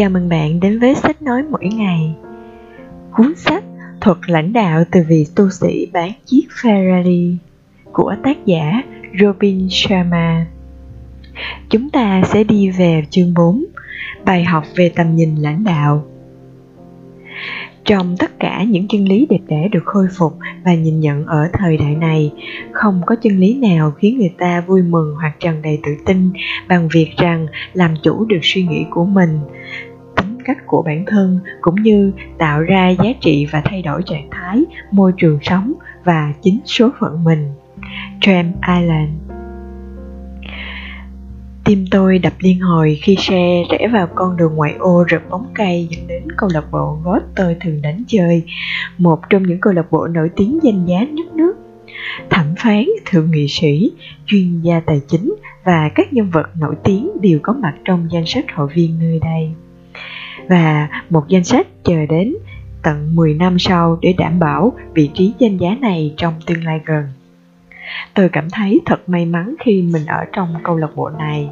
Chào mừng bạn đến với sách nói mỗi ngày. Cuốn sách Thuật lãnh đạo từ vị tu sĩ bán chiếc Ferrari của tác giả Robin Sharma. Chúng ta sẽ đi về chương 4, bài học về tầm nhìn lãnh đạo. Trong tất cả những chân lý đẹp đẽ được khôi phục và nhìn nhận ở thời đại này, không có chân lý nào khiến người ta vui mừng hoặc tràn đầy tự tin bằng việc rằng làm chủ được suy nghĩ của mình, cách của bản thân cũng như tạo ra giá trị và thay đổi trạng thái, môi trường sống và chính số phận mình. Tram Island Tim tôi đập liên hồi khi xe rẽ vào con đường ngoại ô rợp bóng cây dẫn đến câu lạc bộ gót tôi thường đánh chơi, một trong những câu lạc bộ nổi tiếng danh giá nhất nước. Thẩm phán, thượng nghị sĩ, chuyên gia tài chính và các nhân vật nổi tiếng đều có mặt trong danh sách hội viên nơi đây. Và một danh sách chờ đến tận 10 năm sau để đảm bảo vị trí danh giá này trong tương lai gần. Tôi cảm thấy thật may mắn khi mình ở trong câu lạc bộ này.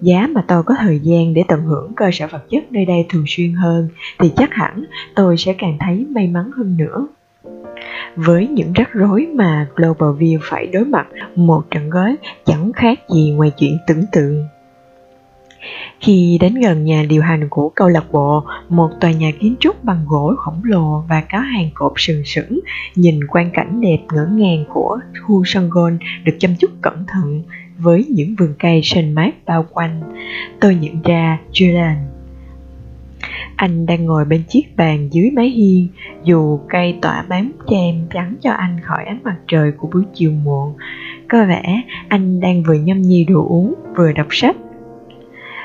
Giá mà tôi có thời gian để tận hưởng cơ sở vật chất nơi đây thường xuyên hơn thì chắc hẳn tôi sẽ càng thấy may mắn hơn nữa. Với những rắc rối mà Global View phải đối mặt, một trận gói chẳng khác gì ngoài chuyện tưởng tượng. Khi đến gần nhà điều hành của câu lạc bộ, một tòa nhà kiến trúc bằng gỗ khổng lồ và có hàng cột sừng sững, nhìn quang cảnh đẹp ngỡ ngàng của khu sân golf được chăm chút cẩn thận với những vườn cây xanh mát bao quanh. Tôi nhận ra Julian. Anh đang ngồi bên chiếc bàn dưới mái hiên, dù cây tỏa bám chèm trắng cho anh khỏi ánh mặt trời của buổi chiều muộn. Có vẻ anh đang vừa nhâm nhi đồ uống, vừa đọc sách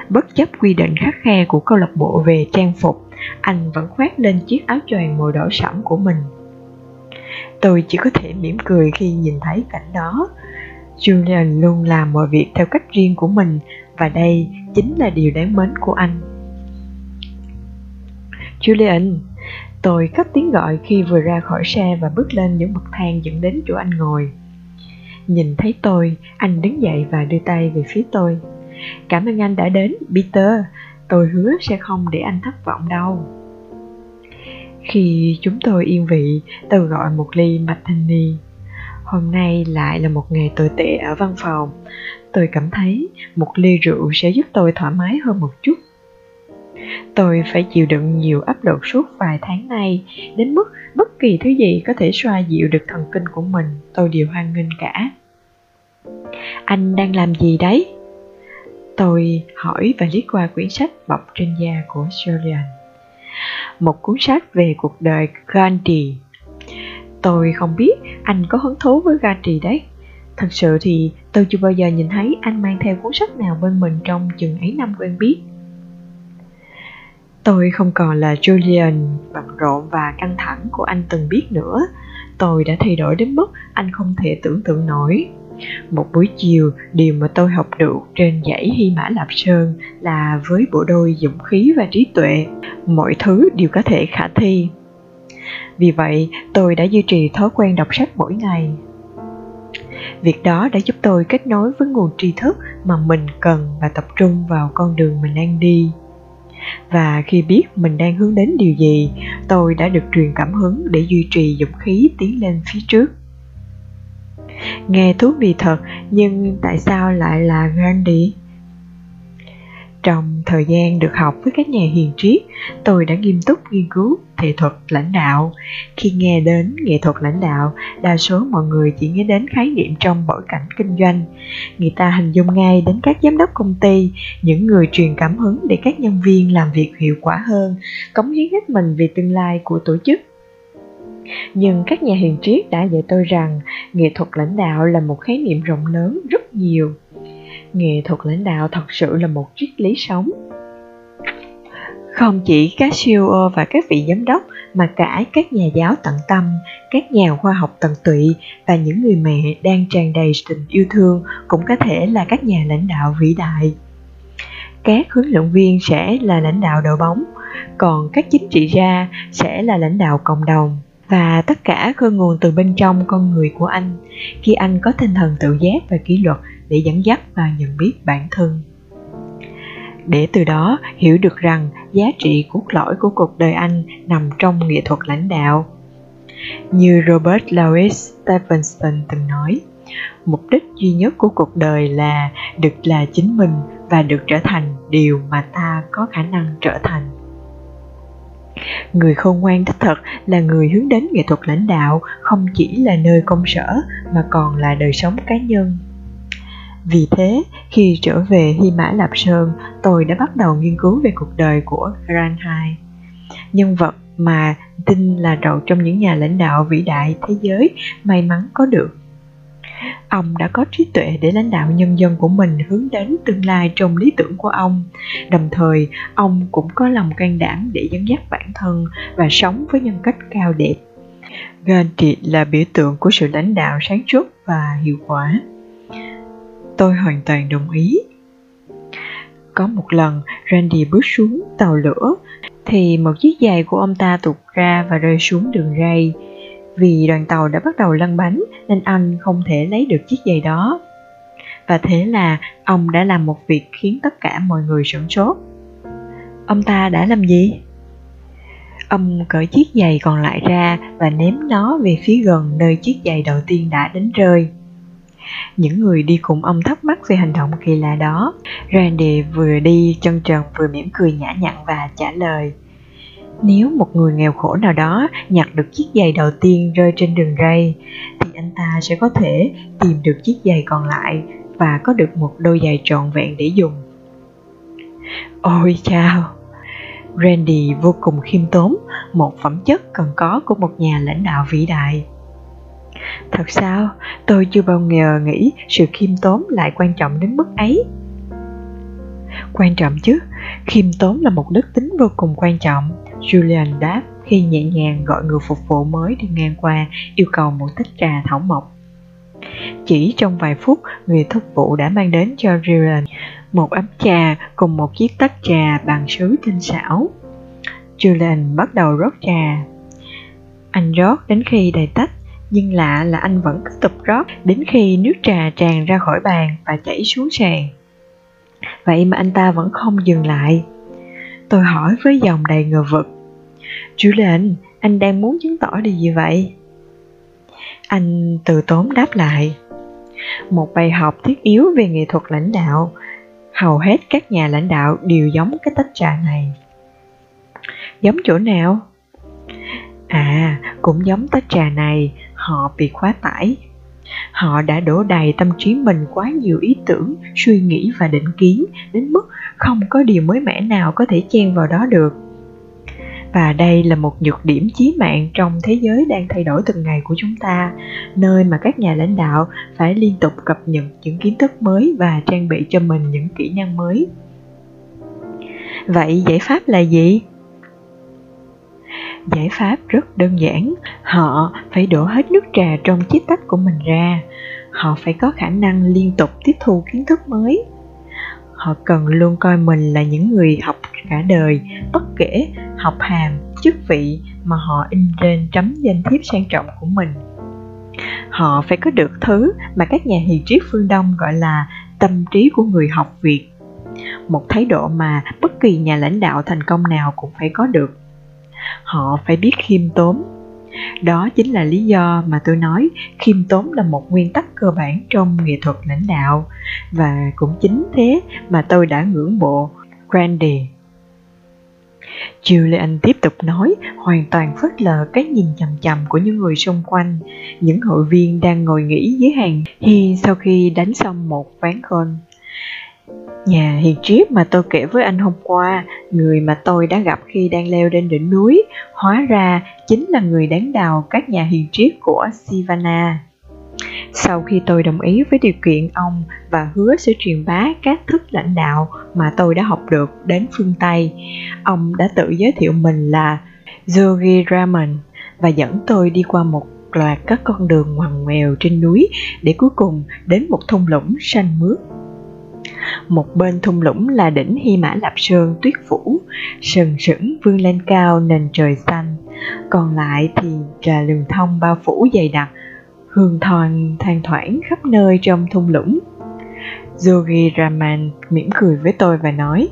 bất chấp quy định khắc khe của câu lạc bộ về trang phục, anh vẫn khoác lên chiếc áo choàng màu đỏ sẫm của mình. Tôi chỉ có thể mỉm cười khi nhìn thấy cảnh đó. Julian luôn làm mọi việc theo cách riêng của mình và đây chính là điều đáng mến của anh. Julian, tôi cất tiếng gọi khi vừa ra khỏi xe và bước lên những bậc thang dẫn đến chỗ anh ngồi. Nhìn thấy tôi, anh đứng dậy và đưa tay về phía tôi. Cảm ơn anh đã đến, Peter. Tôi hứa sẽ không để anh thất vọng đâu. Khi chúng tôi yên vị, tôi gọi một ly Martini. Hôm nay lại là một ngày tồi tệ ở văn phòng. Tôi cảm thấy một ly rượu sẽ giúp tôi thoải mái hơn một chút. Tôi phải chịu đựng nhiều áp lực suốt vài tháng nay, đến mức bất kỳ thứ gì có thể xoa dịu được thần kinh của mình, tôi đều hoan nghênh cả. Anh đang làm gì đấy? Tôi hỏi và liếc qua quyển sách bọc trên da của Julian. Một cuốn sách về cuộc đời Gandhi. Tôi không biết anh có hứng thú với Gandhi đấy. Thật sự thì tôi chưa bao giờ nhìn thấy anh mang theo cuốn sách nào bên mình trong chừng ấy năm quen biết. Tôi không còn là Julian bận rộn và căng thẳng của anh từng biết nữa. Tôi đã thay đổi đến mức anh không thể tưởng tượng nổi. Một buổi chiều, điều mà tôi học được trên dãy Hy Mã Lạp Sơn là với bộ đôi dũng khí và trí tuệ, mọi thứ đều có thể khả thi. Vì vậy, tôi đã duy trì thói quen đọc sách mỗi ngày. Việc đó đã giúp tôi kết nối với nguồn tri thức mà mình cần và tập trung vào con đường mình đang đi. Và khi biết mình đang hướng đến điều gì, tôi đã được truyền cảm hứng để duy trì dũng khí tiến lên phía trước. Nghe thú vị thật, nhưng tại sao lại là Gandhi? Trong thời gian được học với các nhà hiền triết, tôi đã nghiêm túc nghiên cứu nghệ thuật lãnh đạo. Khi nghe đến nghệ thuật lãnh đạo, đa số mọi người chỉ nghĩ đến khái niệm trong bối cảnh kinh doanh. Người ta hình dung ngay đến các giám đốc công ty, những người truyền cảm hứng để các nhân viên làm việc hiệu quả hơn, cống hiến hết mình vì tương lai của tổ chức nhưng các nhà hiền triết đã dạy tôi rằng nghệ thuật lãnh đạo là một khái niệm rộng lớn rất nhiều. Nghệ thuật lãnh đạo thật sự là một triết lý sống. Không chỉ các CEO và các vị giám đốc mà cả các nhà giáo tận tâm, các nhà khoa học tận tụy và những người mẹ đang tràn đầy tình yêu thương cũng có thể là các nhà lãnh đạo vĩ đại. Các huấn luyện viên sẽ là lãnh đạo đội bóng, còn các chính trị gia sẽ là lãnh đạo cộng đồng và tất cả khơi nguồn từ bên trong con người của anh khi anh có tinh thần tự giác và kỷ luật để dẫn dắt và nhận biết bản thân để từ đó hiểu được rằng giá trị cốt lõi của cuộc đời anh nằm trong nghệ thuật lãnh đạo. Như Robert Louis Stevenson từng nói, mục đích duy nhất của cuộc đời là được là chính mình và được trở thành điều mà ta có khả năng trở thành người khôn ngoan đích thật là người hướng đến nghệ thuật lãnh đạo, không chỉ là nơi công sở, mà còn là đời sống cá nhân. Vì thế, khi trở về hy mã lạp sơn, tôi đã bắt đầu nghiên cứu về cuộc đời của grant hai nhân vật mà tin là một trong những nhà lãnh đạo vĩ đại thế giới may mắn có được ông đã có trí tuệ để lãnh đạo nhân dân của mình hướng đến tương lai trong lý tưởng của ông. Đồng thời, ông cũng có lòng can đảm để dẫn dắt bản thân và sống với nhân cách cao đẹp. Gandhi là biểu tượng của sự lãnh đạo sáng suốt và hiệu quả. Tôi hoàn toàn đồng ý. Có một lần, randy bước xuống tàu lửa, thì một chiếc giày của ông ta tụt ra và rơi xuống đường ray vì đoàn tàu đã bắt đầu lăn bánh, nên anh không thể lấy được chiếc giày đó. Và thế là ông đã làm một việc khiến tất cả mọi người sửng sốt. Ông ta đã làm gì? Ông cởi chiếc giày còn lại ra và ném nó về phía gần nơi chiếc giày đầu tiên đã đánh rơi. Những người đi cùng ông thắc mắc về hành động kỳ lạ đó. Randy vừa đi chân trần vừa mỉm cười nhã nhặn và trả lời – nếu một người nghèo khổ nào đó nhặt được chiếc giày đầu tiên rơi trên đường ray, thì anh ta sẽ có thể tìm được chiếc giày còn lại và có được một đôi giày trọn vẹn để dùng. Ôi chao! Randy vô cùng khiêm tốn, một phẩm chất cần có của một nhà lãnh đạo vĩ đại. Thật sao, tôi chưa bao giờ nghĩ sự khiêm tốn lại quan trọng đến mức ấy. Quan trọng chứ, khiêm tốn là một đức tính vô cùng quan trọng Julian đáp khi nhẹ nhàng gọi người phục vụ mới đi ngang qua yêu cầu một tách trà thảo mộc. Chỉ trong vài phút, người thúc vụ đã mang đến cho Julian một ấm trà cùng một chiếc tách trà bằng sứ tinh xảo. Julian bắt đầu rót trà. Anh rót đến khi đầy tách, nhưng lạ là anh vẫn cứ tục rót đến khi nước trà tràn ra khỏi bàn và chảy xuống sàn. Vậy mà anh ta vẫn không dừng lại. Tôi hỏi với giọng đầy ngờ vực. Julian, anh đang muốn chứng tỏ điều gì vậy? Anh từ tốn đáp lại. Một bài học thiết yếu về nghệ thuật lãnh đạo. Hầu hết các nhà lãnh đạo đều giống cái tách trà này. Giống chỗ nào? À, cũng giống tách trà này, họ bị quá tải. Họ đã đổ đầy tâm trí mình quá nhiều ý tưởng, suy nghĩ và định kiến đến mức không có điều mới mẻ nào có thể chen vào đó được. Và đây là một nhược điểm chí mạng trong thế giới đang thay đổi từng ngày của chúng ta nơi mà các nhà lãnh đạo phải liên tục cập nhật những kiến thức mới và trang bị cho mình những kỹ năng mới. Vậy giải pháp là gì? Giải pháp rất đơn giản. Họ phải đổ hết nước trà trong chiếc tách của mình ra. Họ phải có khả năng liên tục tiếp thu kiến thức mới. Họ cần luôn coi mình là những người học cả đời, bất kể học hàm, chức vị mà họ in trên chấm danh thiếp sang trọng của mình. Họ phải có được thứ mà các nhà hiền triết phương đông gọi là tâm trí của người học việc một thái độ mà bất kỳ nhà lãnh đạo thành công nào cũng phải có được họ phải biết khiêm tốn đó chính là lý do mà tôi nói khiêm tốn là một nguyên tắc cơ bản trong nghệ thuật lãnh đạo và cũng chính thế mà tôi đã ngưỡng mộ Grandy. Julian tiếp tục nói, hoàn toàn phớt lờ cái nhìn chằm chằm của những người xung quanh, những hội viên đang ngồi nghỉ dưới hàng hiên sau khi đánh xong một ván khôn. Nhà hiền triết mà tôi kể với anh hôm qua, người mà tôi đã gặp khi đang leo lên đỉnh núi, hóa ra chính là người đáng đào các nhà hiền triết của Sivana. Sau khi tôi đồng ý với điều kiện ông và hứa sẽ truyền bá các thức lãnh đạo mà tôi đã học được đến phương Tây, ông đã tự giới thiệu mình là Yogi Raman và dẫn tôi đi qua một loạt các con đường ngoằn ngoèo trên núi để cuối cùng đến một thung lũng xanh mướt một bên thung lũng là đỉnh Hy Mã Lạp Sơn tuyết phủ, sừng sững vươn lên cao nền trời xanh. Còn lại thì trà lường thông bao phủ dày đặc, hương thoang than thoảng khắp nơi trong thung lũng. Yogi Raman mỉm cười với tôi và nói,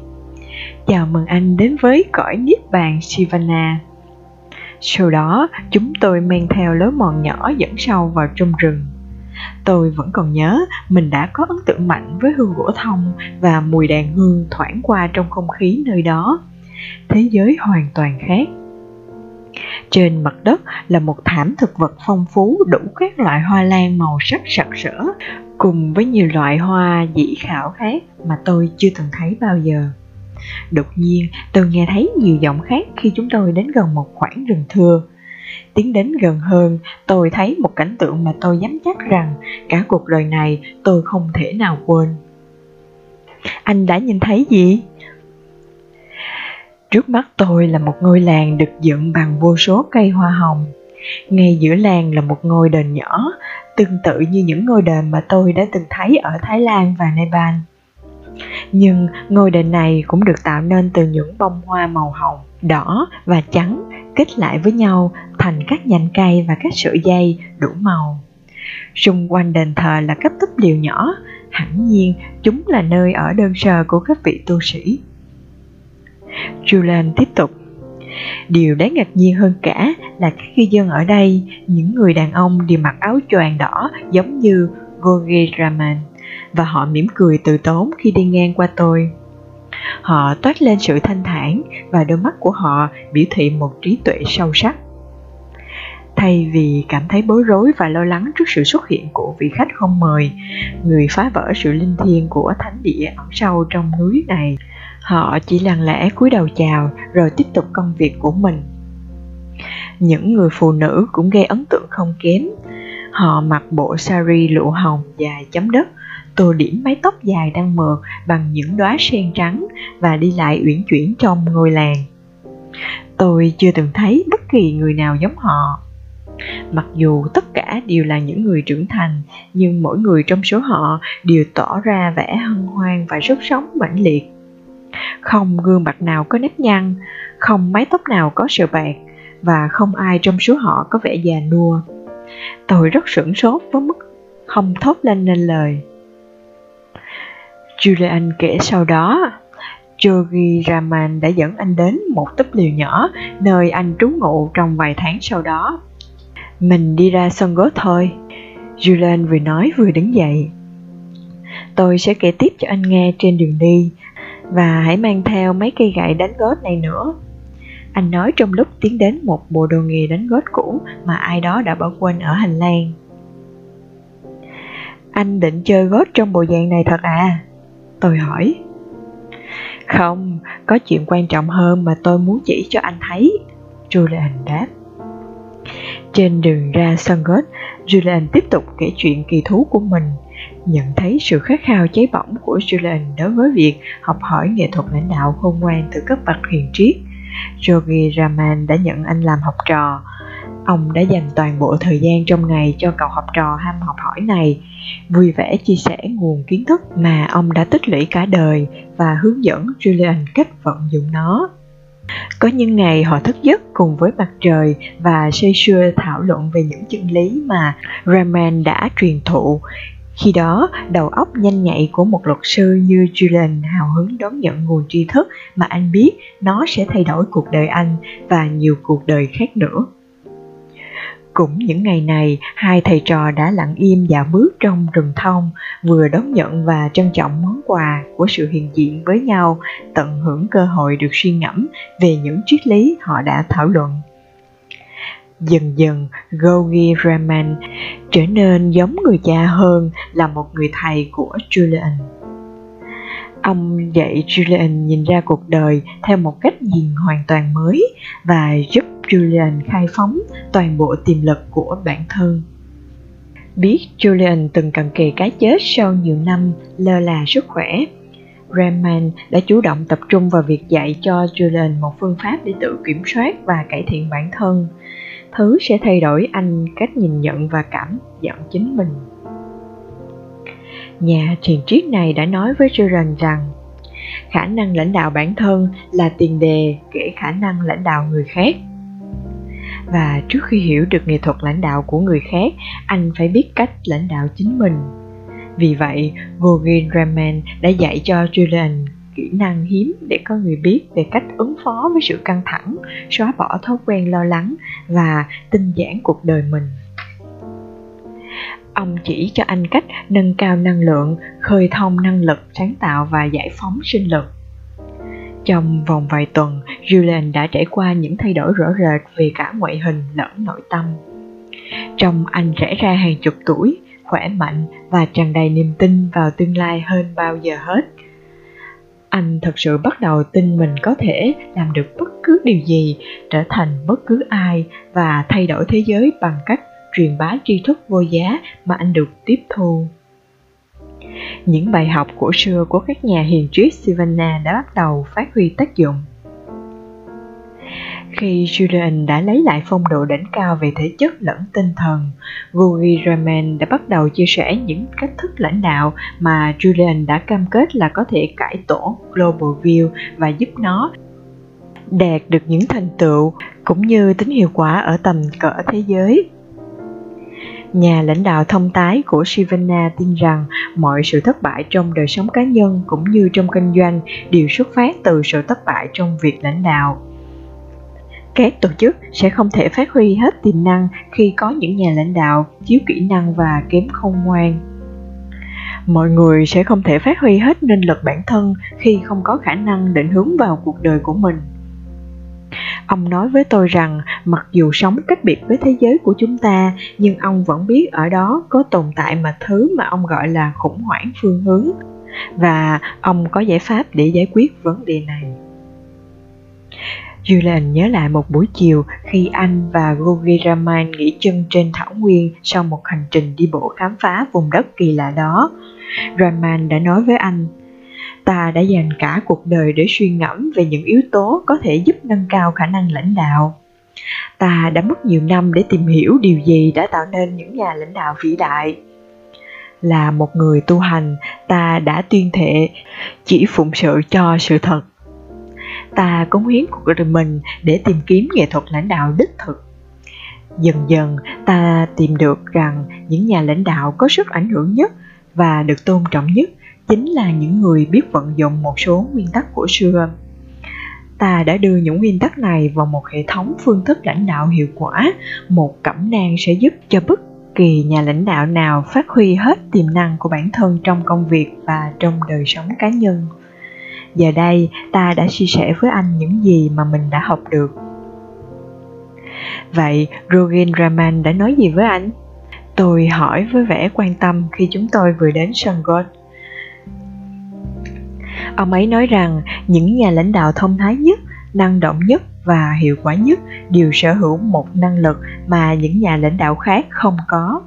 Chào mừng anh đến với cõi Niết Bàn Sivana. Sau đó, chúng tôi men theo lối mòn nhỏ dẫn sâu vào trong rừng. Tôi vẫn còn nhớ mình đã có ấn tượng mạnh với hương gỗ thông và mùi đàn hương thoảng qua trong không khí nơi đó. Thế giới hoàn toàn khác. Trên mặt đất là một thảm thực vật phong phú đủ các loại hoa lan màu sắc sặc sỡ, cùng với nhiều loại hoa dĩ khảo khác mà tôi chưa từng thấy bao giờ. Đột nhiên, tôi nghe thấy nhiều giọng khác khi chúng tôi đến gần một khoảng rừng thưa. Tiến đến gần hơn, tôi thấy một cảnh tượng mà tôi dám chắc rằng cả cuộc đời này tôi không thể nào quên. Anh đã nhìn thấy gì? Trước mắt tôi là một ngôi làng được dựng bằng vô số cây hoa hồng. Ngay giữa làng là một ngôi đền nhỏ, tương tự như những ngôi đền mà tôi đã từng thấy ở Thái Lan và Nepal. Nhưng ngôi đền này cũng được tạo nên từ những bông hoa màu hồng, đỏ và trắng kết lại với nhau thành các nhành cây và các sợi dây đủ màu. Xung quanh đền thờ là các túp liều nhỏ, hẳn nhiên chúng là nơi ở đơn sơ của các vị tu sĩ. Julian tiếp tục Điều đáng ngạc nhiên hơn cả là các cư dân ở đây, những người đàn ông đều mặc áo choàng đỏ giống như Gogi Raman và họ mỉm cười từ tốn khi đi ngang qua tôi. Họ toát lên sự thanh thản và đôi mắt của họ biểu thị một trí tuệ sâu sắc. Thay vì cảm thấy bối rối và lo lắng trước sự xuất hiện của vị khách không mời, người phá vỡ sự linh thiêng của thánh địa ẩn sâu trong núi này, họ chỉ lặng lẽ cúi đầu chào rồi tiếp tục công việc của mình. Những người phụ nữ cũng gây ấn tượng không kém. Họ mặc bộ sari lụa hồng dài chấm đất, tô điểm mái tóc dài đang mượt bằng những đóa sen trắng và đi lại uyển chuyển trong ngôi làng. Tôi chưa từng thấy bất kỳ người nào giống họ. Mặc dù tất cả đều là những người trưởng thành, nhưng mỗi người trong số họ đều tỏ ra vẻ hân hoan và sức sống mãnh liệt. Không gương mặt nào có nếp nhăn, không mái tóc nào có sờ bạc, và không ai trong số họ có vẻ già nua. Tôi rất sửng sốt với mức không thốt lên nên lời. Julian kể sau đó, Jogi Raman đã dẫn anh đến một túp liều nhỏ nơi anh trú ngụ trong vài tháng sau đó. Mình đi ra sân gốt thôi, Julian vừa nói vừa đứng dậy. Tôi sẽ kể tiếp cho anh nghe trên đường đi và hãy mang theo mấy cây gậy đánh gót này nữa. Anh nói trong lúc tiến đến một bộ đồ nghề đánh gót cũ mà ai đó đã bỏ quên ở hành lang. Anh định chơi gót trong bộ dạng này thật à? Tôi hỏi. Không, có chuyện quan trọng hơn mà tôi muốn chỉ cho anh thấy. Julian đáp. Trên đường ra sân gót, Julian tiếp tục kể chuyện kỳ thú của mình nhận thấy sự khát khao cháy bỏng của Julian đối với việc học hỏi nghệ thuật lãnh đạo khôn ngoan từ các bậc hiền triết. Jogi Raman đã nhận anh làm học trò. Ông đã dành toàn bộ thời gian trong ngày cho cậu học trò ham học hỏi này, vui vẻ chia sẻ nguồn kiến thức mà ông đã tích lũy cả đời và hướng dẫn Julian cách vận dụng nó. Có những ngày họ thức giấc cùng với mặt trời và say sưa thảo luận về những chân lý mà Raman đã truyền thụ, khi đó, đầu óc nhanh nhạy của một luật sư như Julian hào hứng đón nhận nguồn tri thức mà anh biết nó sẽ thay đổi cuộc đời anh và nhiều cuộc đời khác nữa. Cũng những ngày này, hai thầy trò đã lặng im dạo bước trong rừng thông, vừa đón nhận và trân trọng món quà của sự hiện diện với nhau, tận hưởng cơ hội được suy ngẫm về những triết lý họ đã thảo luận. Dần dần, Gogi Raman trở nên giống người cha hơn là một người thầy của Julian. Ông dạy Julian nhìn ra cuộc đời theo một cách nhìn hoàn toàn mới và giúp Julian khai phóng toàn bộ tiềm lực của bản thân. Biết Julian từng cận kề cái chết sau nhiều năm lơ là sức khỏe, Raman đã chủ động tập trung vào việc dạy cho Julian một phương pháp để tự kiểm soát và cải thiện bản thân thứ sẽ thay đổi anh cách nhìn nhận và cảm nhận chính mình nhà thiền triết này đã nói với Jordan rằng khả năng lãnh đạo bản thân là tiền đề kể khả năng lãnh đạo người khác và trước khi hiểu được nghệ thuật lãnh đạo của người khác anh phải biết cách lãnh đạo chính mình vì vậy Gogin Raman đã dạy cho Julian kỹ năng hiếm để có người biết về cách ứng phó với sự căng thẳng, xóa bỏ thói quen lo lắng và tinh giản cuộc đời mình. Ông chỉ cho anh cách nâng cao năng lượng, khơi thông năng lực sáng tạo và giải phóng sinh lực. Trong vòng vài tuần, Julian đã trải qua những thay đổi rõ rệt về cả ngoại hình lẫn nội tâm. Trong anh rẽ ra hàng chục tuổi, khỏe mạnh và tràn đầy niềm tin vào tương lai hơn bao giờ hết. Anh thật sự bắt đầu tin mình có thể làm được bất cứ điều gì, trở thành bất cứ ai và thay đổi thế giới bằng cách truyền bá tri thức vô giá mà anh được tiếp thu. Những bài học của xưa của các nhà hiền triết Savannah đã bắt đầu phát huy tác dụng. Khi Julian đã lấy lại phong độ đỉnh cao về thể chất lẫn tinh thần, Gugi Raman đã bắt đầu chia sẻ những cách thức lãnh đạo mà Julian đã cam kết là có thể cải tổ Global View và giúp nó đạt được những thành tựu cũng như tính hiệu quả ở tầm cỡ thế giới. Nhà lãnh đạo thông tái của Shivana tin rằng mọi sự thất bại trong đời sống cá nhân cũng như trong kinh doanh đều xuất phát từ sự thất bại trong việc lãnh đạo. Các tổ chức sẽ không thể phát huy hết tiềm năng khi có những nhà lãnh đạo thiếu kỹ năng và kém khôn ngoan. Mọi người sẽ không thể phát huy hết năng lực bản thân khi không có khả năng định hướng vào cuộc đời của mình ông nói với tôi rằng mặc dù sống cách biệt với thế giới của chúng ta nhưng ông vẫn biết ở đó có tồn tại mà thứ mà ông gọi là khủng hoảng phương hướng và ông có giải pháp để giải quyết vấn đề này Julian nhớ lại một buổi chiều khi anh và Gogi Raman nghỉ chân trên thảo nguyên sau một hành trình đi bộ khám phá vùng đất kỳ lạ đó. Raman đã nói với anh, ta đã dành cả cuộc đời để suy ngẫm về những yếu tố có thể giúp nâng cao khả năng lãnh đạo. Ta đã mất nhiều năm để tìm hiểu điều gì đã tạo nên những nhà lãnh đạo vĩ đại. Là một người tu hành, ta đã tuyên thệ chỉ phụng sự cho sự thật ta cống hiến cuộc đời mình để tìm kiếm nghệ thuật lãnh đạo đích thực dần dần ta tìm được rằng những nhà lãnh đạo có sức ảnh hưởng nhất và được tôn trọng nhất chính là những người biết vận dụng một số nguyên tắc của xưa. Ta đã đưa những nguyên tắc này vào một hệ thống phương thức lãnh đạo hiệu quả, một cẩm nang sẽ giúp cho bất kỳ nhà lãnh đạo nào phát huy hết tiềm năng của bản thân trong công việc và trong đời sống cá nhân. Giờ đây, ta đã chia sẻ với anh những gì mà mình đã học được. Vậy, Rogin Raman đã nói gì với anh? Tôi hỏi với vẻ quan tâm khi chúng tôi vừa đến sân golf ông ấy nói rằng những nhà lãnh đạo thông thái nhất, năng động nhất và hiệu quả nhất đều sở hữu một năng lực mà những nhà lãnh đạo khác không có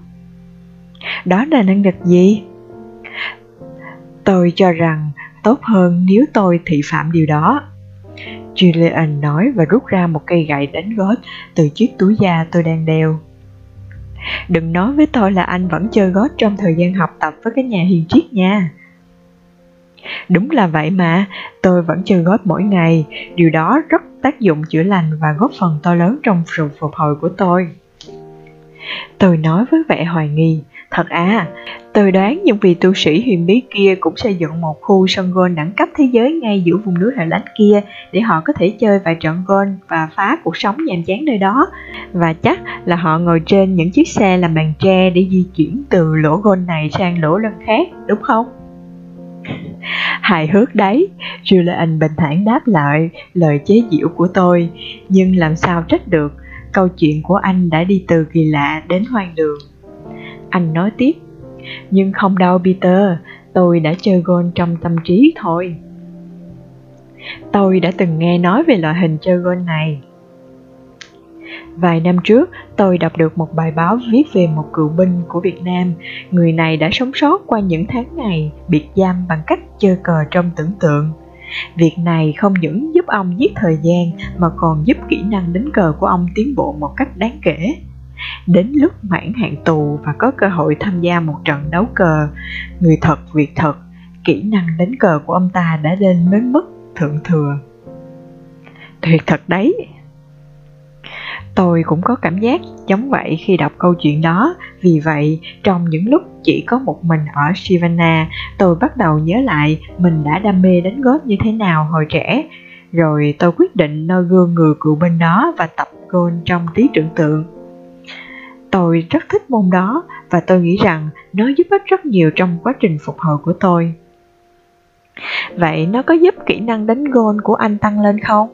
đó là năng lực gì tôi cho rằng tốt hơn nếu tôi thị phạm điều đó. Julian nói và rút ra một cây gậy đánh gót từ chiếc túi da tôi đang đeo. Đừng nói với tôi là anh vẫn chơi gót trong thời gian học tập với cái nhà hiền triết nha. Đúng là vậy mà, tôi vẫn chơi gót mỗi ngày, điều đó rất tác dụng chữa lành và góp phần to lớn trong sự phục hồi của tôi. Tôi nói với vẻ hoài nghi, Thật à, tôi đoán những vị tu sĩ huyền bí kia cũng xây dựng một khu sân golf đẳng cấp thế giới ngay giữa vùng núi hẻo lánh kia để họ có thể chơi vài trận golf và phá cuộc sống nhàm chán nơi đó. Và chắc là họ ngồi trên những chiếc xe làm bàn tre để di chuyển từ lỗ golf này sang lỗ lân khác, đúng không? Hài hước đấy, Julian bình thản đáp lại lời chế giễu của tôi, nhưng làm sao trách được, câu chuyện của anh đã đi từ kỳ lạ đến hoang đường. Anh nói tiếp, nhưng không đâu Peter, tôi đã chơi gôn trong tâm trí thôi. Tôi đã từng nghe nói về loại hình chơi gôn này. Vài năm trước, tôi đọc được một bài báo viết về một cựu binh của Việt Nam. Người này đã sống sót qua những tháng ngày biệt giam bằng cách chơi cờ trong tưởng tượng. Việc này không những giúp ông giết thời gian mà còn giúp kỹ năng đánh cờ của ông tiến bộ một cách đáng kể. Đến lúc mãn hạn tù và có cơ hội tham gia một trận đấu cờ, người thật việc thật, kỹ năng đánh cờ của ông ta đã lên đến mức thượng thừa. Tuyệt thật đấy. Tôi cũng có cảm giác giống vậy khi đọc câu chuyện đó, vì vậy trong những lúc chỉ có một mình ở Sivana, tôi bắt đầu nhớ lại mình đã đam mê đánh golf như thế nào hồi trẻ. Rồi tôi quyết định noi gương người cựu bên đó và tập gôn trong trí tưởng tượng. Tôi rất thích môn đó và tôi nghĩ rằng nó giúp ích rất nhiều trong quá trình phục hồi của tôi. Vậy nó có giúp kỹ năng đánh gôn của anh tăng lên không?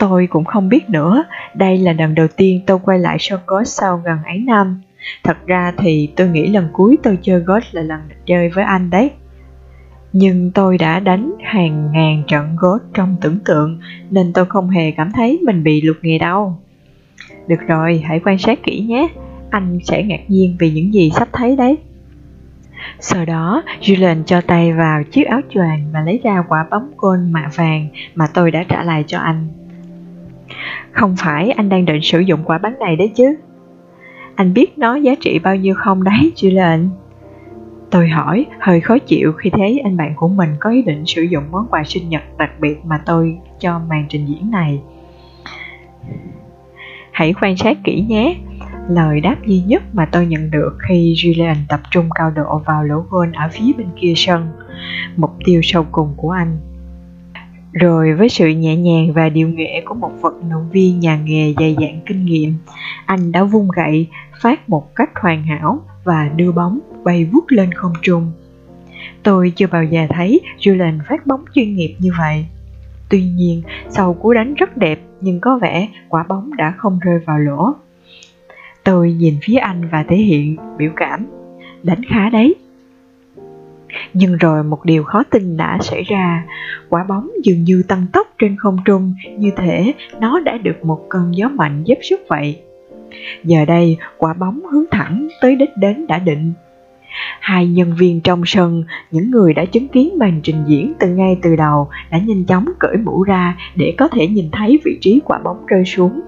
Tôi cũng không biết nữa, đây là lần đầu tiên tôi quay lại sân golf sau gần ấy năm. Thật ra thì tôi nghĩ lần cuối tôi chơi golf là lần chơi với anh đấy. Nhưng tôi đã đánh hàng ngàn trận golf trong tưởng tượng nên tôi không hề cảm thấy mình bị lục nghề đâu. Được rồi, hãy quan sát kỹ nhé, anh sẽ ngạc nhiên vì những gì sắp thấy đấy. Sau đó, Julian cho tay vào chiếc áo choàng và lấy ra quả bóng côn mạ vàng mà tôi đã trả lại cho anh. Không phải anh đang định sử dụng quả bánh này đấy chứ? Anh biết nó giá trị bao nhiêu không đấy, Julian? Tôi hỏi, hơi khó chịu khi thấy anh bạn của mình có ý định sử dụng món quà sinh nhật đặc biệt mà tôi cho màn trình diễn này. Hãy quan sát kỹ nhé, lời đáp duy nhất mà tôi nhận được khi Julian tập trung cao độ vào lỗ gôn ở phía bên kia sân, mục tiêu sau cùng của anh. Rồi với sự nhẹ nhàng và điều nghệ của một vận động viên nhà nghề dày dặn kinh nghiệm, anh đã vung gậy phát một cách hoàn hảo và đưa bóng bay vút lên không trung. Tôi chưa bao giờ thấy Julian phát bóng chuyên nghiệp như vậy. Tuy nhiên, sau cú đánh rất đẹp nhưng có vẻ quả bóng đã không rơi vào lỗ. Tôi nhìn phía anh và thể hiện biểu cảm. Đánh khá đấy. Nhưng rồi một điều khó tin đã xảy ra, quả bóng dường như tăng tốc trên không trung như thể nó đã được một cơn gió mạnh giúp sức vậy. Giờ đây, quả bóng hướng thẳng tới đích đến đã định. Hai nhân viên trong sân, những người đã chứng kiến màn trình diễn từ ngay từ đầu đã nhanh chóng cởi mũ ra để có thể nhìn thấy vị trí quả bóng rơi xuống.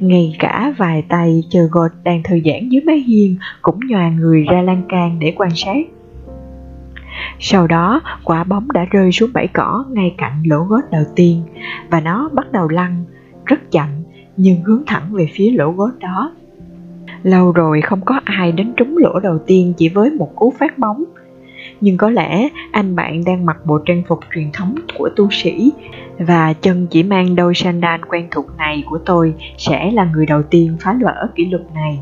Ngay cả vài tay chờ gột đang thư giãn dưới mái hiên cũng nhòa người ra lan can để quan sát. Sau đó, quả bóng đã rơi xuống bãi cỏ ngay cạnh lỗ gót đầu tiên và nó bắt đầu lăn, rất chậm nhưng hướng thẳng về phía lỗ gót đó. Lâu rồi không có ai đánh trúng lỗ đầu tiên chỉ với một cú phát bóng. Nhưng có lẽ anh bạn đang mặc bộ trang phục truyền thống của tu sĩ và chân chỉ mang đôi sandal quen thuộc này của tôi sẽ là người đầu tiên phá vỡ kỷ lục này.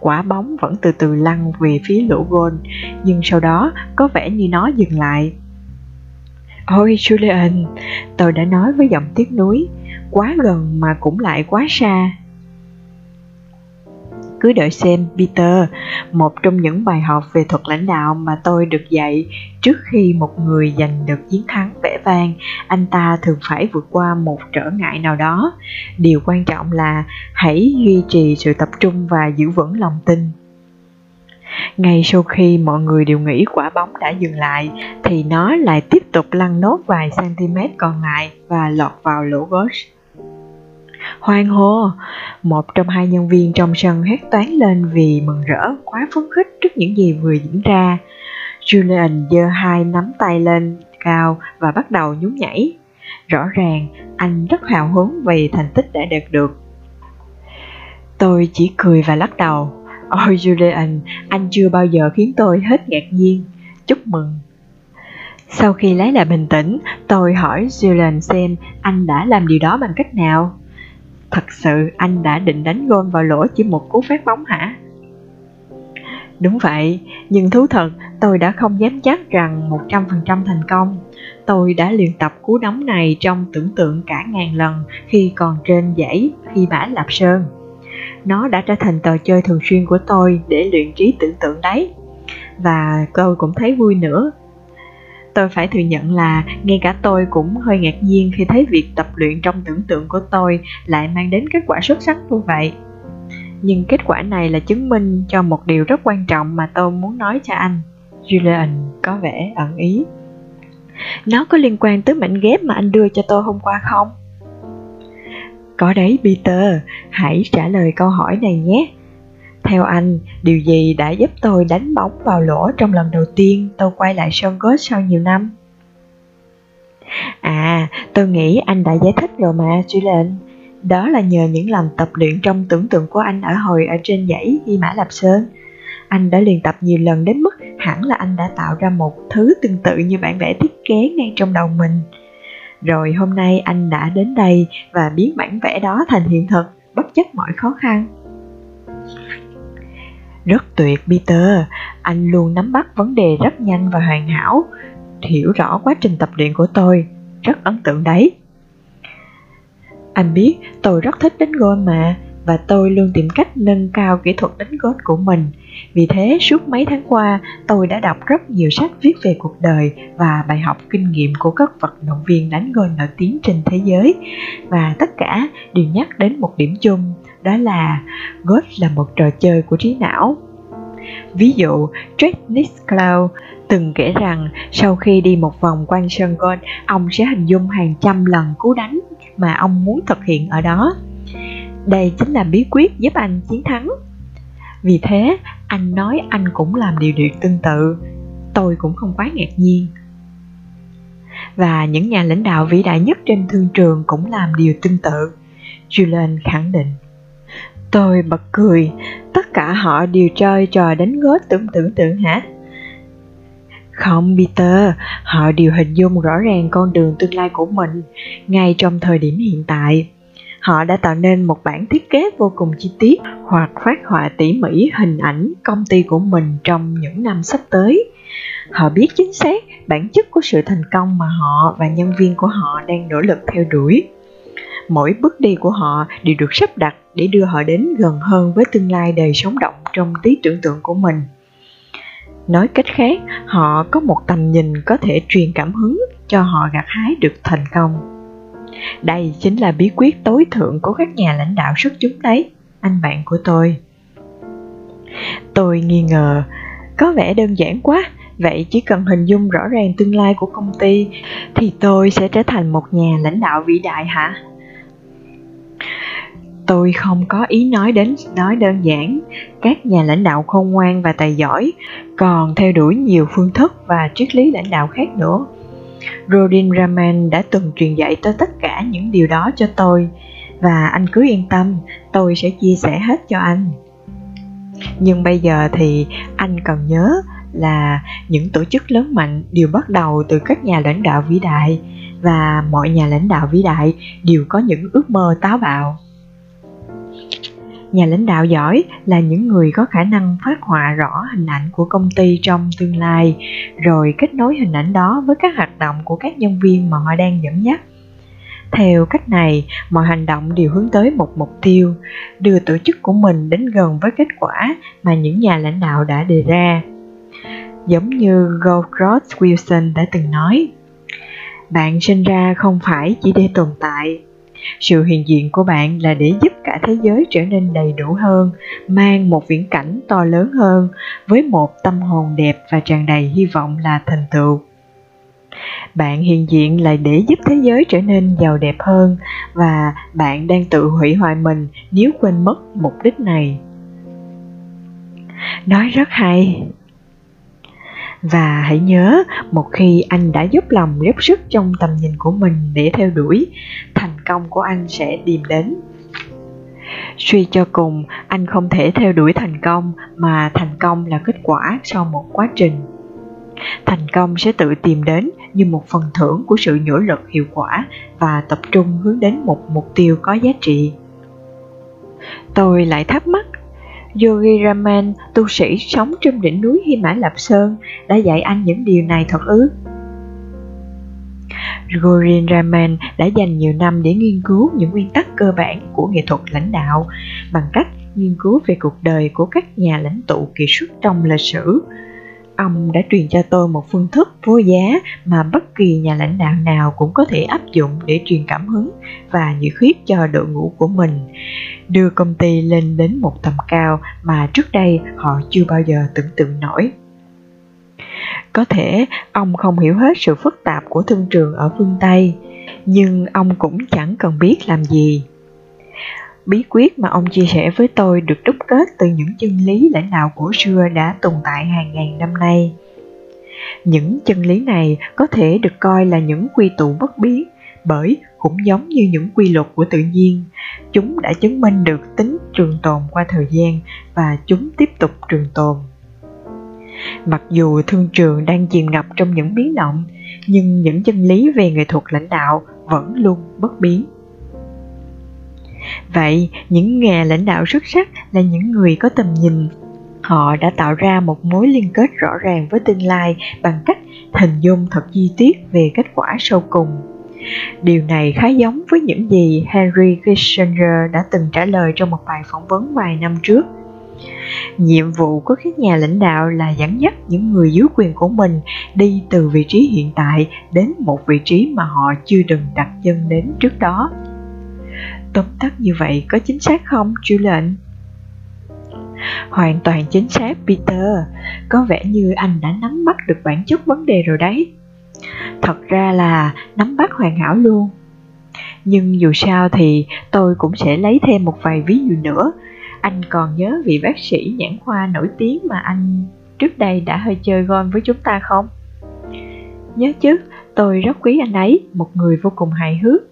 Quả bóng vẫn từ từ lăn về phía lỗ gôn, nhưng sau đó có vẻ như nó dừng lại. Ôi Julian, tôi đã nói với giọng tiếc nuối, quá gần mà cũng lại quá xa cứ đợi xem Peter, một trong những bài học về thuật lãnh đạo mà tôi được dạy trước khi một người giành được chiến thắng vẻ vang, anh ta thường phải vượt qua một trở ngại nào đó. Điều quan trọng là hãy duy trì sự tập trung và giữ vững lòng tin. Ngay sau khi mọi người đều nghĩ quả bóng đã dừng lại, thì nó lại tiếp tục lăn nốt vài cm còn lại và lọt vào lỗ ghost. Hoan hô! Một trong hai nhân viên trong sân hét toán lên vì mừng rỡ, quá phấn khích trước những gì vừa diễn ra. Julian giơ hai nắm tay lên cao và bắt đầu nhún nhảy. Rõ ràng, anh rất hào hứng vì thành tích đã đạt được. Tôi chỉ cười và lắc đầu. Ôi Julian, anh chưa bao giờ khiến tôi hết ngạc nhiên. Chúc mừng. Sau khi lấy lại bình tĩnh, tôi hỏi Julian xem anh đã làm điều đó bằng cách nào. Thật sự anh đã định đánh gôn vào lỗ chỉ một cú phát bóng hả? Đúng vậy, nhưng thú thật tôi đã không dám chắc rằng 100% thành công. Tôi đã luyện tập cú đóng này trong tưởng tượng cả ngàn lần khi còn trên dãy khi bả Lạp Sơn. Nó đã trở thành trò chơi thường xuyên của tôi để luyện trí tưởng tượng đấy. Và tôi cũng thấy vui nữa tôi phải thừa nhận là ngay cả tôi cũng hơi ngạc nhiên khi thấy việc tập luyện trong tưởng tượng của tôi lại mang đến kết quả xuất sắc như vậy. Nhưng kết quả này là chứng minh cho một điều rất quan trọng mà tôi muốn nói cho anh. Julian có vẻ ẩn ý. Nó có liên quan tới mảnh ghép mà anh đưa cho tôi hôm qua không? Có đấy, peter. Hãy trả lời câu hỏi này nhé theo anh, điều gì đã giúp tôi đánh bóng vào lỗ trong lần đầu tiên tôi quay lại sân golf sau nhiều năm? À, tôi nghĩ anh đã giải thích rồi mà, Julian. Đó là nhờ những lần tập luyện trong tưởng tượng của anh ở hồi ở trên dãy Hy Mã Lạp Sơn. Anh đã luyện tập nhiều lần đến mức hẳn là anh đã tạo ra một thứ tương tự như bản vẽ thiết kế ngay trong đầu mình. Rồi hôm nay anh đã đến đây và biến bản vẽ đó thành hiện thực, bất chấp mọi khó khăn. Rất tuyệt Peter, anh luôn nắm bắt vấn đề rất nhanh và hoàn hảo, hiểu rõ quá trình tập luyện của tôi, rất ấn tượng đấy. Anh biết tôi rất thích đánh golf mà, và tôi luôn tìm cách nâng cao kỹ thuật đánh golf của mình. Vì thế, suốt mấy tháng qua, tôi đã đọc rất nhiều sách viết về cuộc đời và bài học kinh nghiệm của các vận động viên đánh golf nổi tiếng trên thế giới. Và tất cả đều nhắc đến một điểm chung, đó là golf là một trò chơi của trí não. Ví dụ, Jack Nicholau từng kể rằng sau khi đi một vòng quanh sân golf, ông sẽ hình dung hàng trăm lần cú đánh mà ông muốn thực hiện ở đó. Đây chính là bí quyết giúp anh chiến thắng. Vì thế, anh nói anh cũng làm điều điều tương tự. Tôi cũng không quá ngạc nhiên. Và những nhà lãnh đạo vĩ đại nhất trên thương trường cũng làm điều tương tự. Julian khẳng định. Tôi bật cười, tất cả họ đều chơi trò đánh gót tưởng tưởng tượng hả? Không Peter, họ đều hình dung rõ ràng con đường tương lai của mình ngay trong thời điểm hiện tại. Họ đã tạo nên một bản thiết kế vô cùng chi tiết hoặc phát họa tỉ mỉ hình ảnh công ty của mình trong những năm sắp tới. Họ biết chính xác bản chất của sự thành công mà họ và nhân viên của họ đang nỗ lực theo đuổi. Mỗi bước đi của họ đều được sắp đặt để đưa họ đến gần hơn với tương lai đời sống động trong trí tưởng tượng của mình. Nói cách khác, họ có một tầm nhìn có thể truyền cảm hứng cho họ gặt hái được thành công. Đây chính là bí quyết tối thượng của các nhà lãnh đạo xuất chúng đấy, anh bạn của tôi. Tôi nghi ngờ, có vẻ đơn giản quá, vậy chỉ cần hình dung rõ ràng tương lai của công ty thì tôi sẽ trở thành một nhà lãnh đạo vĩ đại hả? Tôi không có ý nói đến nói đơn giản, các nhà lãnh đạo khôn ngoan và tài giỏi còn theo đuổi nhiều phương thức và triết lý lãnh đạo khác nữa. Rodin Raman đã từng truyền dạy tới tất cả những điều đó cho tôi và anh cứ yên tâm, tôi sẽ chia sẻ hết cho anh. Nhưng bây giờ thì anh cần nhớ là những tổ chức lớn mạnh đều bắt đầu từ các nhà lãnh đạo vĩ đại và mọi nhà lãnh đạo vĩ đại đều có những ước mơ táo bạo nhà lãnh đạo giỏi là những người có khả năng phát họa rõ hình ảnh của công ty trong tương lai, rồi kết nối hình ảnh đó với các hoạt động của các nhân viên mà họ đang dẫn dắt. Theo cách này, mọi hành động đều hướng tới một mục tiêu, đưa tổ chức của mình đến gần với kết quả mà những nhà lãnh đạo đã đề ra. Giống như Goldcross Wilson đã từng nói, bạn sinh ra không phải chỉ để tồn tại sự hiện diện của bạn là để giúp cả thế giới trở nên đầy đủ hơn, mang một viễn cảnh to lớn hơn với một tâm hồn đẹp và tràn đầy hy vọng là thành tựu. Bạn hiện diện là để giúp thế giới trở nên giàu đẹp hơn và bạn đang tự hủy hoại mình nếu quên mất mục đích này. Nói rất hay và hãy nhớ, một khi anh đã dốc lòng góp sức trong tầm nhìn của mình để theo đuổi, thành công của anh sẽ tìm đến. Suy cho cùng, anh không thể theo đuổi thành công, mà thành công là kết quả sau một quá trình. Thành công sẽ tự tìm đến như một phần thưởng của sự nỗ lực hiệu quả và tập trung hướng đến một mục tiêu có giá trị. Tôi lại thắc mắc Yogi Raman, tu sĩ sống trên đỉnh núi Hy Mã Lạp Sơn, đã dạy anh những điều này thật ư? Gorin Raman đã dành nhiều năm để nghiên cứu những nguyên tắc cơ bản của nghệ thuật lãnh đạo bằng cách nghiên cứu về cuộc đời của các nhà lãnh tụ kỳ xuất trong lịch sử, Ông đã truyền cho tôi một phương thức vô giá mà bất kỳ nhà lãnh đạo nào cũng có thể áp dụng để truyền cảm hứng và nhiệt huyết cho đội ngũ của mình, đưa công ty lên đến một tầm cao mà trước đây họ chưa bao giờ tưởng tượng nổi. Có thể ông không hiểu hết sự phức tạp của thương trường ở phương Tây, nhưng ông cũng chẳng cần biết làm gì bí quyết mà ông chia sẻ với tôi được đúc kết từ những chân lý lãnh đạo cổ xưa đã tồn tại hàng ngàn năm nay. Những chân lý này có thể được coi là những quy tụ bất biến, bởi cũng giống như những quy luật của tự nhiên, chúng đã chứng minh được tính trường tồn qua thời gian và chúng tiếp tục trường tồn. Mặc dù thương trường đang chìm ngập trong những biến động, nhưng những chân lý về nghệ thuật lãnh đạo vẫn luôn bất biến vậy, những nhà lãnh đạo xuất sắc là những người có tầm nhìn. Họ đã tạo ra một mối liên kết rõ ràng với tương lai bằng cách hình dung thật chi tiết về kết quả sau cùng. Điều này khá giống với những gì henry kissinger đã từng trả lời trong một bài phỏng vấn vài năm trước. Nhiệm vụ của các nhà lãnh đạo là dẫn dắt những người dưới quyền của mình đi từ vị trí hiện tại đến một vị trí mà họ chưa từng đặt chân đến trước đó tóm tắt như vậy có chính xác không Julian? Hoàn toàn chính xác Peter, có vẻ như anh đã nắm bắt được bản chất vấn đề rồi đấy. Thật ra là nắm bắt hoàn hảo luôn. Nhưng dù sao thì tôi cũng sẽ lấy thêm một vài ví dụ nữa. Anh còn nhớ vị bác sĩ nhãn khoa nổi tiếng mà anh trước đây đã hơi chơi gôn với chúng ta không? Nhớ chứ, tôi rất quý anh ấy, một người vô cùng hài hước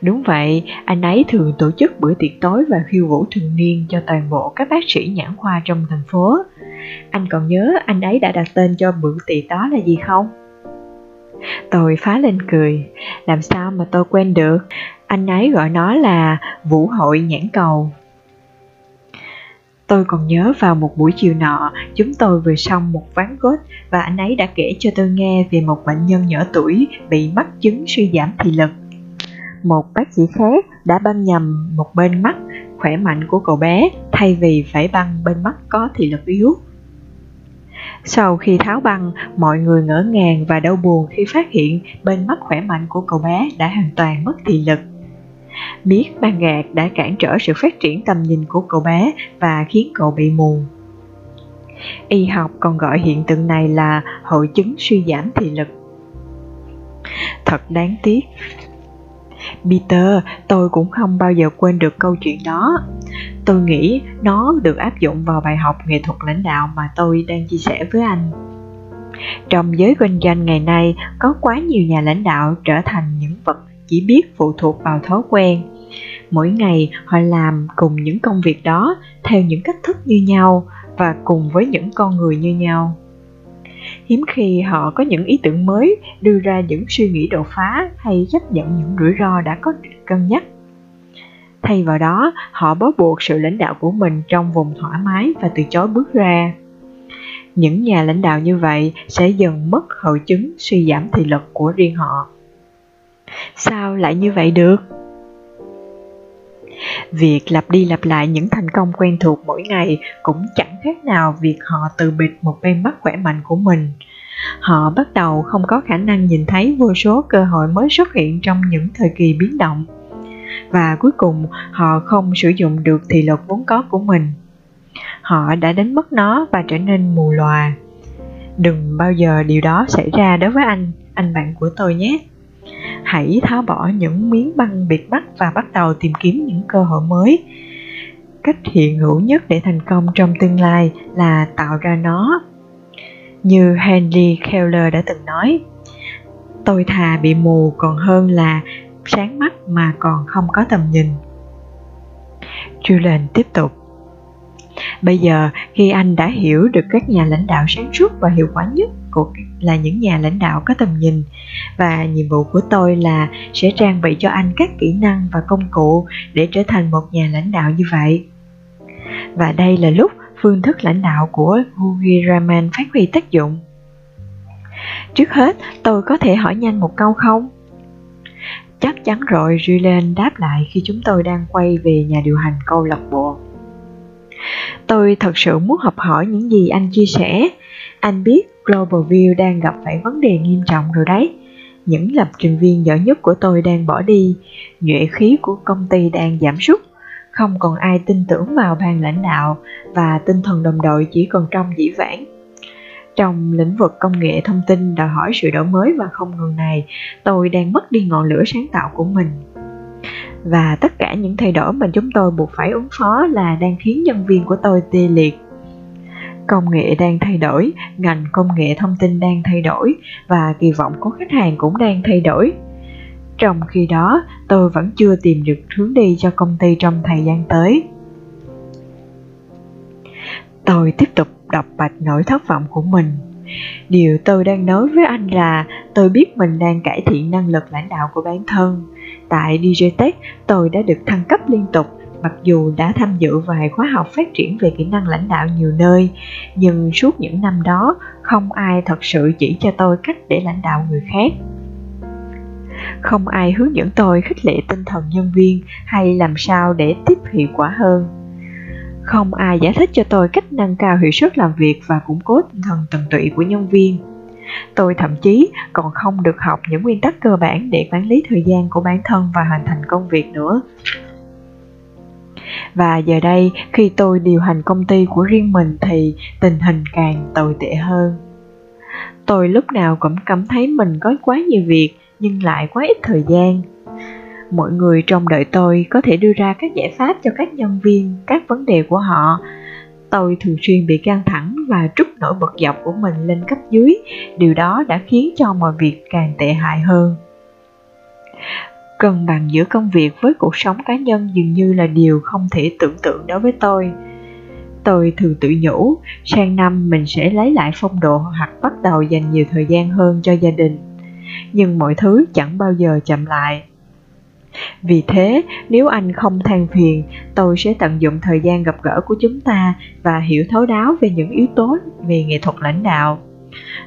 Đúng vậy, anh ấy thường tổ chức bữa tiệc tối và khiêu vũ thường niên cho toàn bộ các bác sĩ nhãn khoa trong thành phố. Anh còn nhớ anh ấy đã đặt tên cho bữa tiệc đó là gì không? Tôi phá lên cười, làm sao mà tôi quên được, anh ấy gọi nó là Vũ hội nhãn cầu. Tôi còn nhớ vào một buổi chiều nọ, chúng tôi vừa xong một ván gốt và anh ấy đã kể cho tôi nghe về một bệnh nhân nhỏ tuổi bị mắc chứng suy giảm thị lực một bác sĩ khác đã băng nhầm một bên mắt khỏe mạnh của cậu bé thay vì phải băng bên mắt có thị lực yếu. Sau khi tháo băng, mọi người ngỡ ngàng và đau buồn khi phát hiện bên mắt khỏe mạnh của cậu bé đã hoàn toàn mất thị lực. Biết băng gạc đã cản trở sự phát triển tầm nhìn của cậu bé và khiến cậu bị mù. Y học còn gọi hiện tượng này là hội chứng suy giảm thị lực. Thật đáng tiếc Peter, tôi cũng không bao giờ quên được câu chuyện đó. Tôi nghĩ nó được áp dụng vào bài học nghệ thuật lãnh đạo mà tôi đang chia sẻ với anh. Trong giới kinh doanh ngày nay, có quá nhiều nhà lãnh đạo trở thành những vật chỉ biết phụ thuộc vào thói quen. Mỗi ngày họ làm cùng những công việc đó theo những cách thức như nhau và cùng với những con người như nhau hiếm khi họ có những ý tưởng mới, đưa ra những suy nghĩ đột phá hay chấp nhận những rủi ro đã có cân nhắc. Thay vào đó, họ bó buộc sự lãnh đạo của mình trong vùng thoải mái và từ chối bước ra. Những nhà lãnh đạo như vậy sẽ dần mất hậu chứng suy giảm thị lực của riêng họ. Sao lại như vậy được? Việc lặp đi lặp lại những thành công quen thuộc mỗi ngày cũng chẳng khác nào việc họ từ bịt một bên mắt khỏe mạnh của mình. Họ bắt đầu không có khả năng nhìn thấy vô số cơ hội mới xuất hiện trong những thời kỳ biến động. Và cuối cùng họ không sử dụng được thị lực vốn có của mình. Họ đã đánh mất nó và trở nên mù lòa. Đừng bao giờ điều đó xảy ra đối với anh, anh bạn của tôi nhé hãy tháo bỏ những miếng băng bịt mắt và bắt đầu tìm kiếm những cơ hội mới. Cách hiện hữu nhất để thành công trong tương lai là tạo ra nó. Như henry keller đã từng nói, tôi thà bị mù còn hơn là sáng mắt mà còn không có tầm nhìn. Julian tiếp tục, Bây giờ khi anh đã hiểu được các nhà lãnh đạo sáng suốt và hiệu quả nhất của là những nhà lãnh đạo có tầm nhìn và nhiệm vụ của tôi là sẽ trang bị cho anh các kỹ năng và công cụ để trở thành một nhà lãnh đạo như vậy. Và đây là lúc phương thức lãnh đạo của Hugi Raman phát huy tác dụng. Trước hết, tôi có thể hỏi nhanh một câu không? Chắc chắn rồi, Julian đáp lại khi chúng tôi đang quay về nhà điều hành câu lạc bộ. Tôi thật sự muốn học hỏi những gì anh chia sẻ. Anh biết Global View đang gặp phải vấn đề nghiêm trọng rồi đấy. Những lập trình viên giỏi nhất của tôi đang bỏ đi, nhuệ khí của công ty đang giảm sút, không còn ai tin tưởng vào ban lãnh đạo và tinh thần đồng đội chỉ còn trong dĩ vãng. Trong lĩnh vực công nghệ thông tin đòi hỏi sự đổi mới và không ngừng này, tôi đang mất đi ngọn lửa sáng tạo của mình và tất cả những thay đổi mà chúng tôi buộc phải ứng phó là đang khiến nhân viên của tôi tê liệt công nghệ đang thay đổi ngành công nghệ thông tin đang thay đổi và kỳ vọng của khách hàng cũng đang thay đổi Trong khi đó, tôi vẫn chưa tìm được hướng đi cho công ty trong thời gian tới. Tôi tiếp tục đọc bạch nỗi thất vọng của mình. Điều tôi đang nói với anh là tôi biết mình đang cải thiện năng lực lãnh đạo của bản thân. Tại DJTech tôi đã được thăng cấp liên tục Mặc dù đã tham dự vài khóa học phát triển về kỹ năng lãnh đạo nhiều nơi, nhưng suốt những năm đó không ai thật sự chỉ cho tôi cách để lãnh đạo người khác. Không ai hướng dẫn tôi khích lệ tinh thần nhân viên hay làm sao để tiếp hiệu quả hơn. Không ai giải thích cho tôi cách nâng cao hiệu suất làm việc và củng cố tinh thần tận tụy của nhân viên. Tôi thậm chí còn không được học những nguyên tắc cơ bản để quản lý thời gian của bản thân và hoàn thành công việc nữa. Và giờ đây, khi tôi điều hành công ty của riêng mình thì tình hình càng tồi tệ hơn. Tôi lúc nào cũng cảm thấy mình có quá nhiều việc nhưng lại quá ít thời gian. Mọi người trong đợi tôi có thể đưa ra các giải pháp cho các nhân viên, các vấn đề của họ. Tôi thường xuyên bị căng thẳng và trút nỗi bực dọc của mình lên cấp dưới, điều đó đã khiến cho mọi việc càng tệ hại hơn cân bằng giữa công việc với cuộc sống cá nhân dường như là điều không thể tưởng tượng đối với tôi. Tôi thường tự nhủ, sang năm mình sẽ lấy lại phong độ hoặc bắt đầu dành nhiều thời gian hơn cho gia đình. Nhưng mọi thứ chẳng bao giờ chậm lại. Vì thế, nếu anh không than phiền, tôi sẽ tận dụng thời gian gặp gỡ của chúng ta và hiểu thấu đáo về những yếu tố về nghệ thuật lãnh đạo.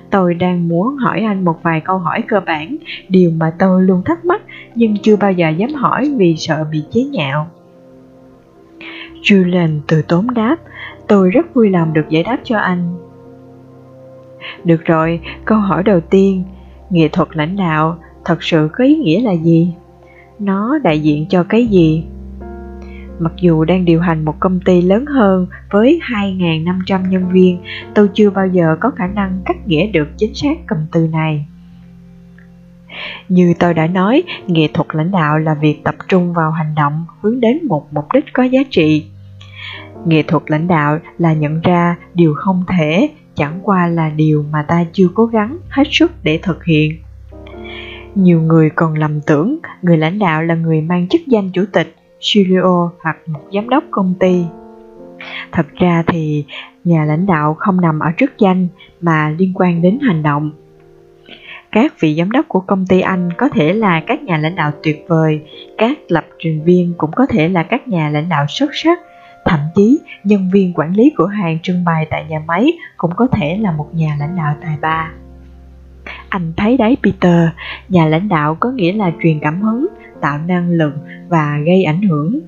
Tôi đang muốn hỏi anh một vài câu hỏi cơ bản, điều mà tôi luôn thắc mắc nhưng chưa bao giờ dám hỏi vì sợ bị chế nhạo. Julian từ tốn đáp, tôi rất vui lòng được giải đáp cho anh. Được rồi, câu hỏi đầu tiên, nghệ thuật lãnh đạo thật sự có ý nghĩa là gì? Nó đại diện cho cái gì? Mặc dù đang điều hành một công ty lớn hơn với 2.500 nhân viên, tôi chưa bao giờ có khả năng cắt nghĩa được chính xác cụm từ này. Như tôi đã nói, nghệ thuật lãnh đạo là việc tập trung vào hành động hướng đến một mục đích có giá trị. Nghệ thuật lãnh đạo là nhận ra điều không thể, chẳng qua là điều mà ta chưa cố gắng hết sức để thực hiện. Nhiều người còn lầm tưởng người lãnh đạo là người mang chức danh chủ tịch CEO hoặc một giám đốc công ty. Thật ra thì nhà lãnh đạo không nằm ở chức danh mà liên quan đến hành động. Các vị giám đốc của công ty Anh có thể là các nhà lãnh đạo tuyệt vời, các lập trình viên cũng có thể là các nhà lãnh đạo xuất sắc, thậm chí nhân viên quản lý cửa hàng trưng bày tại nhà máy cũng có thể là một nhà lãnh đạo tài ba. Anh thấy đấy Peter, nhà lãnh đạo có nghĩa là truyền cảm hứng, tạo năng lực và gây ảnh hưởng.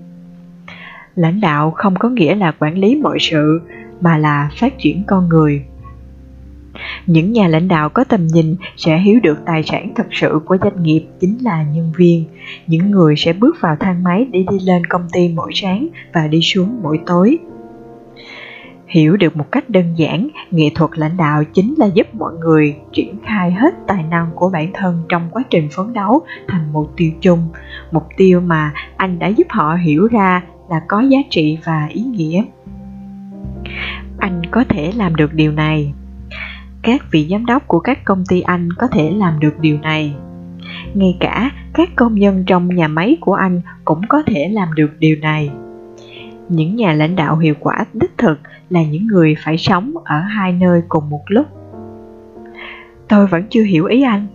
Lãnh đạo không có nghĩa là quản lý mọi sự, mà là phát triển con người. Những nhà lãnh đạo có tầm nhìn sẽ hiểu được tài sản thật sự của doanh nghiệp chính là nhân viên. Những người sẽ bước vào thang máy để đi lên công ty mỗi sáng và đi xuống mỗi tối hiểu được một cách đơn giản, nghệ thuật lãnh đạo chính là giúp mọi người triển khai hết tài năng của bản thân trong quá trình phấn đấu thành mục tiêu chung. Mục tiêu mà anh đã giúp họ hiểu ra là có giá trị và ý nghĩa. Anh có thể làm được điều này. Các vị giám đốc của các công ty anh có thể làm được điều này. Ngay cả các công nhân trong nhà máy của anh cũng có thể làm được điều này. Những nhà lãnh đạo hiệu quả đích thực là những người phải sống ở hai nơi cùng một lúc. Tôi vẫn chưa hiểu ý anh.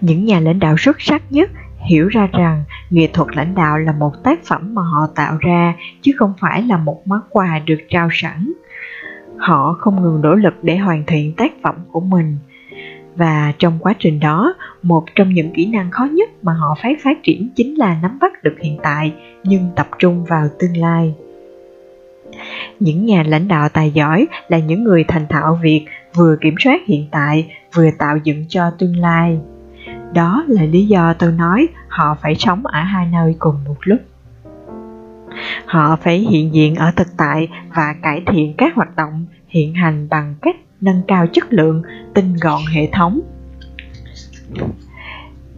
Những nhà lãnh đạo xuất sắc nhất hiểu ra rằng nghệ thuật lãnh đạo là một tác phẩm mà họ tạo ra, chứ không phải là một món quà được trao sẵn. Họ không ngừng nỗ lực để hoàn thiện tác phẩm của mình. Và trong quá trình đó, một trong những kỹ năng khó nhất mà họ phải phát triển chính là nắm bắt được hiện tại, nhưng tập trung vào tương lai những nhà lãnh đạo tài giỏi là những người thành thạo việc, vừa kiểm soát hiện tại, vừa tạo dựng cho tương lai. Đó là lý do tôi nói họ phải sống ở hai nơi cùng một lúc. Họ phải hiện diện ở thực tại và cải thiện các hoạt động, hiện hành bằng cách nâng cao chất lượng, tinh gọn hệ thống.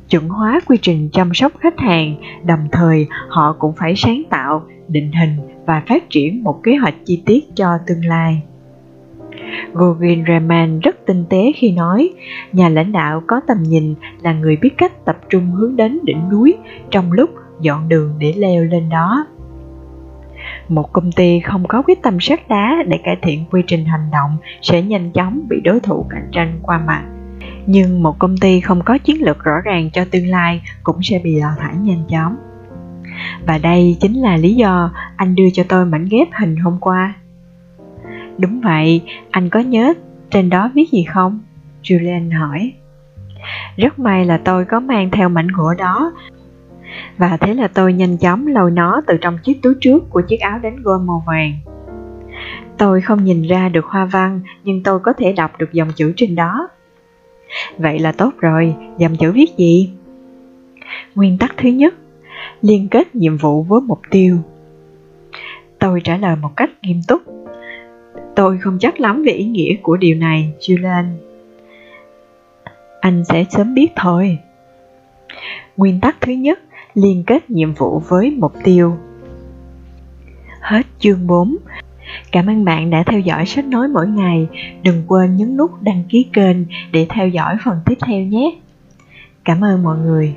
Chuẩn hóa quy trình chăm sóc khách hàng, đồng thời họ cũng phải sáng tạo, định hình và phát triển một kế hoạch chi tiết cho tương lai Gogin Raman rất tinh tế khi nói, nhà lãnh đạo có tầm nhìn là người biết cách tập trung hướng đến đỉnh núi trong lúc dọn đường để leo lên đó. Một công ty không có quyết tâm sắt đá để cải thiện quy trình hành động sẽ nhanh chóng bị đối thủ cạnh tranh qua mặt. Nhưng một công ty không có chiến lược rõ ràng cho tương lai cũng sẽ bị đào thải nhanh chóng. Và đây chính là lý do anh đưa cho tôi mảnh ghép hình hôm qua. Đúng vậy, anh có nhớ trên đó viết gì không? Julian hỏi. Rất may là tôi có mang theo mảnh gỗ đó và thế là tôi nhanh chóng lôi nó từ trong chiếc túi trước của chiếc áo đánh gôn màu vàng. Tôi không nhìn ra được hoa văn nhưng tôi có thể đọc được dòng chữ trên đó. Vậy là tốt rồi, dòng chữ viết gì? Nguyên tắc thứ nhất, liên kết nhiệm vụ với mục tiêu. Tôi trả lời một cách nghiêm túc. Tôi không chắc lắm về ý nghĩa của điều này, Julian. Anh sẽ sớm biết thôi. Nguyên tắc thứ nhất, liên kết nhiệm vụ với mục tiêu. Hết chương 4. Cảm ơn bạn đã theo dõi sách nói mỗi ngày. Đừng quên nhấn nút đăng ký kênh để theo dõi phần tiếp theo nhé. Cảm ơn mọi người.